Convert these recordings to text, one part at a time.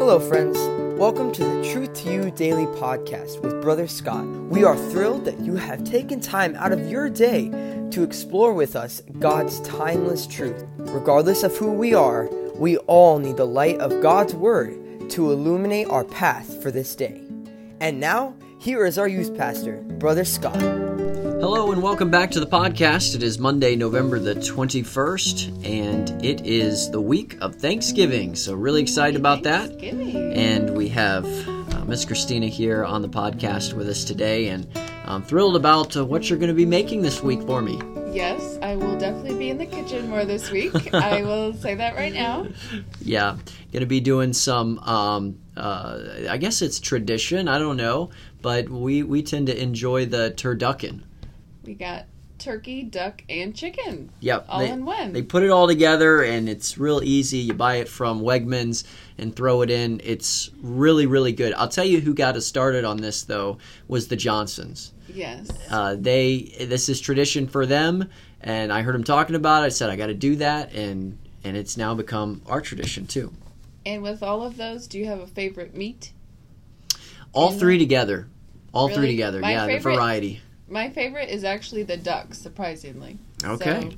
Hello, friends. Welcome to the Truth to You Daily Podcast with Brother Scott. We are thrilled that you have taken time out of your day to explore with us God's timeless truth. Regardless of who we are, we all need the light of God's Word to illuminate our path for this day. And now, here is our youth pastor, Brother Scott. Hello and welcome back to the podcast. It is Monday, November the 21st, and it is the week of Thanksgiving. So, really excited about that. And we have uh, Miss Christina here on the podcast with us today, and I'm thrilled about uh, what you're going to be making this week for me. Yes, I will definitely be in the kitchen more this week. I will say that right now. Yeah, going to be doing some. Um, uh, I guess it's tradition. I don't know, but we we tend to enjoy the turducken. We got turkey, duck, and chicken. Yep, all they, in one. They put it all together, and it's real easy. You buy it from Wegmans and throw it in. It's really really good. I'll tell you who got us started on this though was the Johnsons. Yes. Uh, they this is tradition for them, and I heard them talking about it. I said I got to do that, and and it's now become our tradition too. And with all of those, do you have a favorite meat? All three together. All Really? three together. My yeah, favorite- the variety. My favorite is actually the duck, surprisingly. Okay. So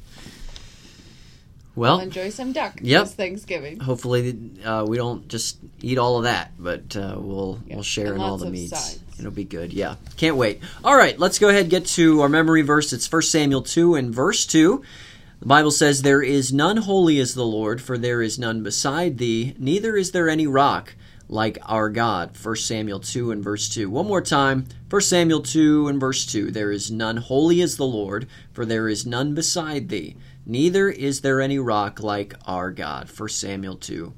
Well, I'll enjoy some duck Yep. this Thanksgiving. hopefully uh, we don't just eat all of that, but uh, we'll Yeah, we'll share and in all the meats. sides. It'll be good. Yeah, can't wait. All right, let's go ahead and get to our memory verse. It's 1 Samuel two and verse two. The Bible says, "There is none holy as the Lord, for there is none beside thee. Neither is there any rock like our God." 1 Samuel two and verse two. One more time. 1 Samuel two and verse two. There is none holy as the Lord, for there is none beside thee. Neither is there any rock like our God. 1 Samuel 2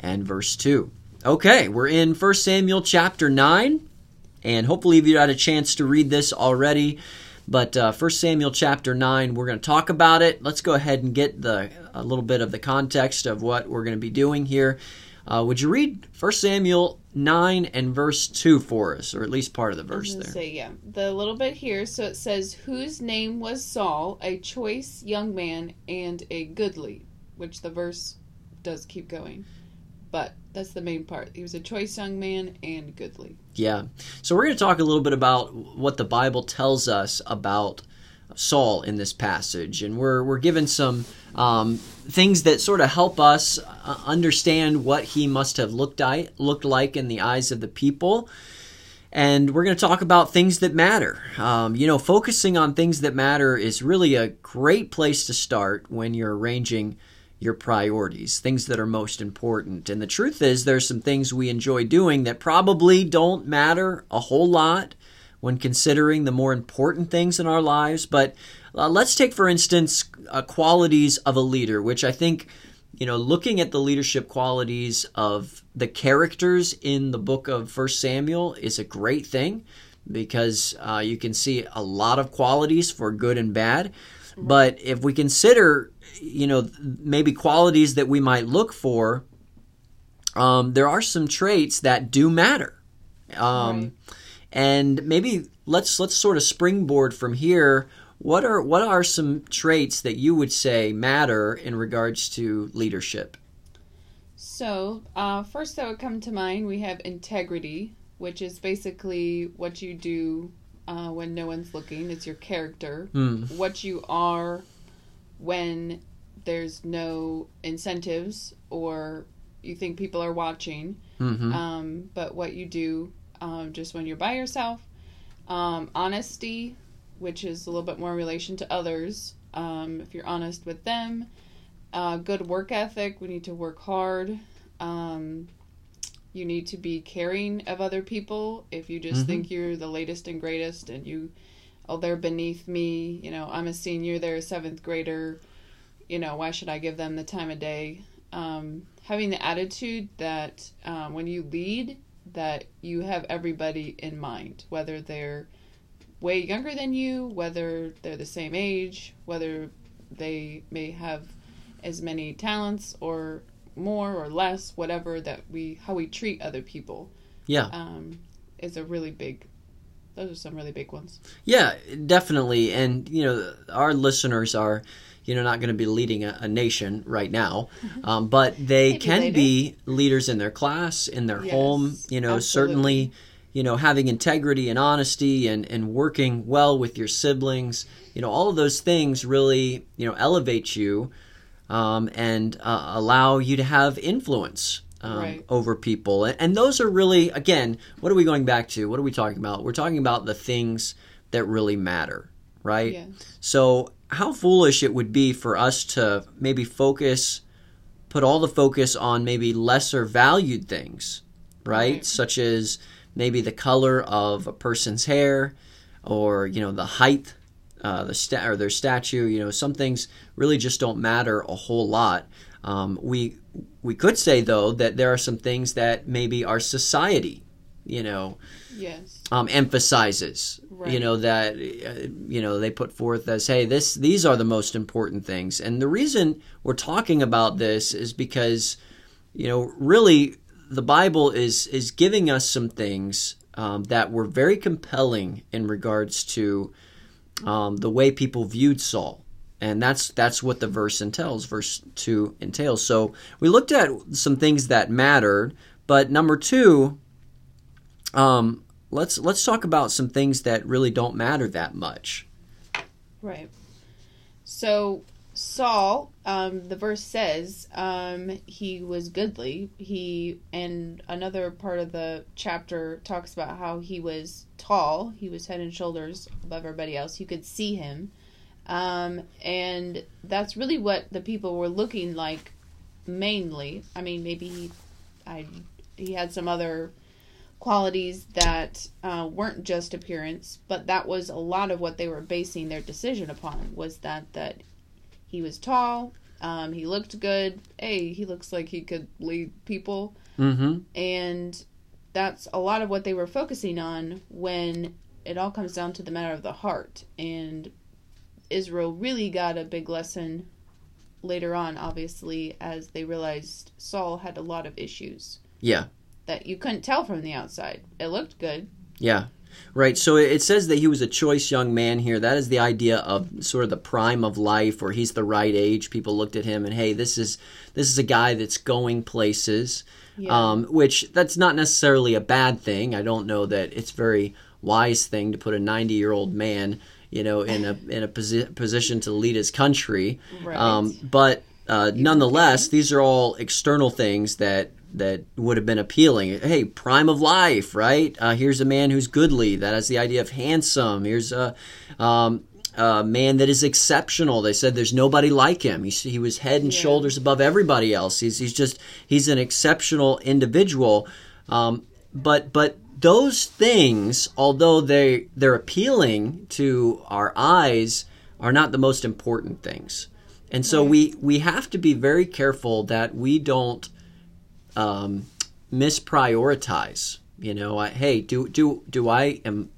and verse 2. Okay, we're in 1 Samuel chapter 9, and hopefully you've had a chance to read this already. But uh, 1 Samuel chapter 9, we're going to talk about it. Let's go ahead and get the a little bit of the context of what we're going to be doing here. Uh, would you read 1 Samuel 9 and verse 2 for us, or at least part of the verse there? say yeah, the little bit here. So it says, "Whose name was Saul, a choice young man and a goodly," which the verse does keep going, but that's the main part. He was a choice young man and goodly. Yeah. So we're going to talk a little bit about what the Bible tells us about Saul in this passage, and we're we're given some um, things that sort of help us uh, understand what he must have looked looked like in the eyes of the people. And we're going to talk about things that matter. Um, you know, focusing on things that matter is really a great place to start when you're arranging your priorities, things that are most important. And the truth is, there's some things we enjoy doing that probably don't matter a whole lot when considering the more important things in our lives. But uh, let's take, for instance, uh, qualities of a leader, which I think, you know, looking at the leadership qualities of the characters in the book of First Samuel is a great thing because uh, you can see a lot of qualities for good and bad. But if we consider, you know, maybe qualities that we might look for, um, there are some traits that do matter. Um, Right. And maybe let's let's sort of springboard from here. What are what are some traits that you would say matter in regards to leadership? So, uh, first that would come to mind, we have integrity, which is basically what you do uh, when no one's looking. It's your character, Hmm. what you are when there's no incentives or you think people are watching, Mm-hmm. um, but what you do um, just when you're by yourself. Um, honesty, which is a little bit more in relation to others. Um, if you're honest with them, uh, good work ethic. We need to work hard. Um, you need to be caring of other people. If you just Mhm. think you're the latest and greatest and you, oh, they're beneath me, you know, I'm a senior, they're a seventh grader, you know, why should I give them the time of day? Um, having the attitude that um, when you lead, that you have everybody in mind, whether they're way younger than you, whether they're the same age, whether they may have as many talents or more or less, whatever that we how we treat other people Yeah. um, is a really big those are some really big ones. Yeah, definitely. And, you know, our listeners are, you know, not going to be leading a, a nation right now, um, but they Maybe can later. be leaders in their class, in their Yes, home, you know, absolutely. certainly, you know, having integrity and honesty and, and working well with your siblings, you know, all of those things really, you know, elevate you um, and uh, allow you to have influence um, Right. over people. And, and those are really, again, what are we going back to? What are we talking about? We're talking about the things that really matter, right? Yes. So, how foolish it would be for us to maybe focus, put all the focus on maybe lesser valued things, right? Right. Such as maybe the color of a person's hair or, you know, the height. Uh, the sta- or their statue, you know, some things really just don't matter a whole lot. Um, we we could say though that there are some things that maybe our society, you know, Yes. um, emphasizes. You know that uh, you know they put forth as, hey, this these are the most important things, and the reason we're talking about this is because you know really the Bible is is giving us some things um, that were very compelling in regards to um, the way people viewed Saul. And that's that's what the verse entails. Verse two entails. So we looked at some things that mattered, but number two, um, let's let's talk about some things that really don't matter that much. Right. So Saul, um, the verse says, um, he was goodly. He and another part of the chapter talks about how he was tall. He was head and shoulders above everybody else. You could see him, um, and that's really what the people were looking like. Mainly, I mean, maybe he, I, he had some other qualities that uh, weren't just appearance, but that was a lot of what they were basing their decision upon. Was that that he was tall, um, he looked good. Hey, he looks like he could lead people, Mm-hmm. and that's a lot of what they were focusing on when it all comes down to the matter of the heart. And Israel really got a big lesson later on, obviously, as they realized Saul had a lot of issues Yeah, that you couldn't tell from the outside. It looked good. yeah, right. So it says that he was a choice young man here. That is the idea of sort of the prime of life, or he's the right age. People looked at him and hey, this is this is a guy that's going places. Yeah. Um, which that's not necessarily a bad thing. I don't know that it's very wise thing to put a 90 year old man, you know, in a in a posi- position to lead his country. Right. Um, but uh, nonetheless, these are all external things that that would have been appealing. Hey, prime of life, right? Uh, here's a man who's goodly. That has the idea of handsome. Here's a um, a man that is exceptional. They said there's nobody like him. He, he was head and Yeah. shoulders above everybody else. He's he's just he's an exceptional individual. Um, but but those things, although they they're appealing to our eyes, are not the most important things. And so we we have to be very careful that we don't um, misprioritize. You know, I, hey, do do do I am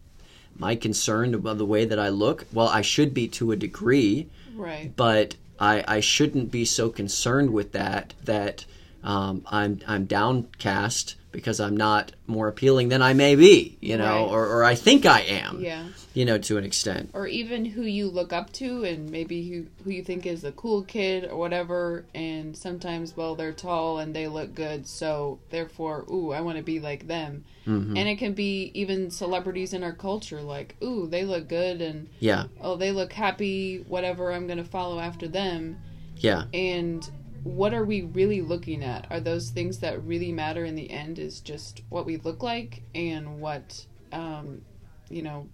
am I concerned about the way that I look? Well, I should be to a degree, Right. but I I shouldn't be so concerned with that that um, I'm I'm downcast because I'm not more appealing than I may be. You know, Right. or or I think I am. Yeah. You know, to an extent. Or even who you look up to and maybe who who you think is the cool kid or whatever and sometimes well they're tall and they look good so therefore ooh I want to be like them. hmm And it can be even celebrities in our culture like ooh they look good and Yeah, oh they look happy whatever I'm going to follow after them. yeah, And what are we really looking at? Are those things that really matter in the end is just what we look like and what um you know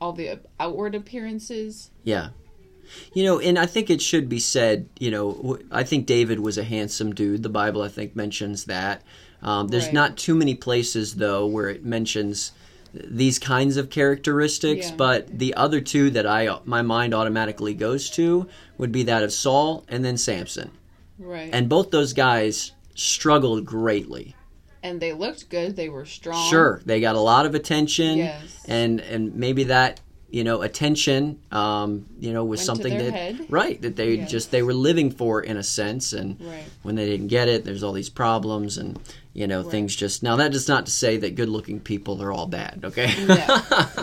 all the outward appearances? yeah. You know, and I think it should be said. You know, I think David was a handsome dude. The Bible, I think, mentions that. Um, there's Right. not too many places though where it mentions these kinds of characteristics. Yeah. But the other two that I my mind automatically goes to would be that of Saul and then Samson. Right. And both those guys struggled greatly. and they looked good. They were strong. Sure, they got a lot of attention, Yes. and and maybe that you know, attention, um, you know, was Went something that head. right that they Yes. just they were living for in a sense, and Right. when they didn't get it, there's all these problems and you know Right. things just now that is not to say that good looking people are all bad okay No,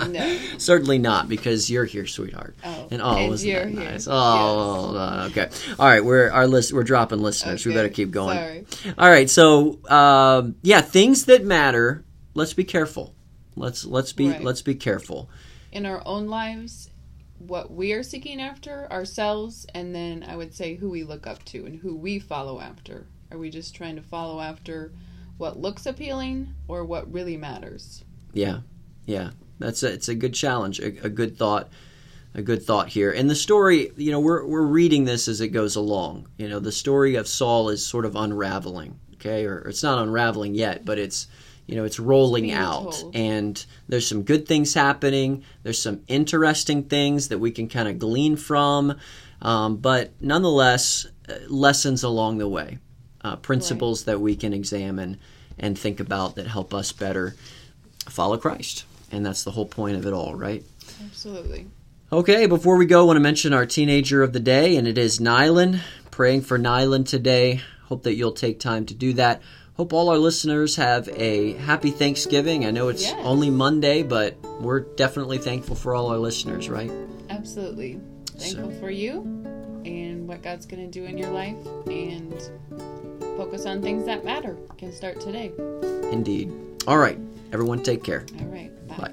no. certainly not because you're here sweetheart Oh, and oh and wasn't you're that here. nice oh uh, okay all right we're our list we're dropping listeners we better keep going Sorry. all right so um, yeah things that matter let's be careful let's let's be Right. let's be careful In our own lives, what we are seeking after ourselves, and then I would say who we look up to and who we follow after. Are we just trying to follow after what looks appealing or what really matters? Yeah, yeah, that's a, it's a good challenge, a, a good thought, a good thought here. And the story, you know, we're we're reading this as it goes along. You know, the story of Saul is sort of unraveling. Okay, or it's not unraveling yet, but it's you know it's rolling being out, told. and there's some good things happening. There's some interesting things that we can kind of glean from, um, but nonetheless, uh, lessons along the way, uh, principles that we can examine and think about that help us better follow Christ. And that's the whole point of it all, right? Absolutely. Okay, before we go, I want to mention our teenager of the day, and it is Nylan. Praying for Nylan today. Hope that you'll take time to do that. Hope all our listeners have a happy Thanksgiving. I know it's Yes. only Monday, but we're definitely thankful for all our listeners, right? Absolutely. Thankful for you and what God's going to do in your life and focus on things that matter. Can start today. Indeed. All right, everyone, take care. All right. Bye. Bye.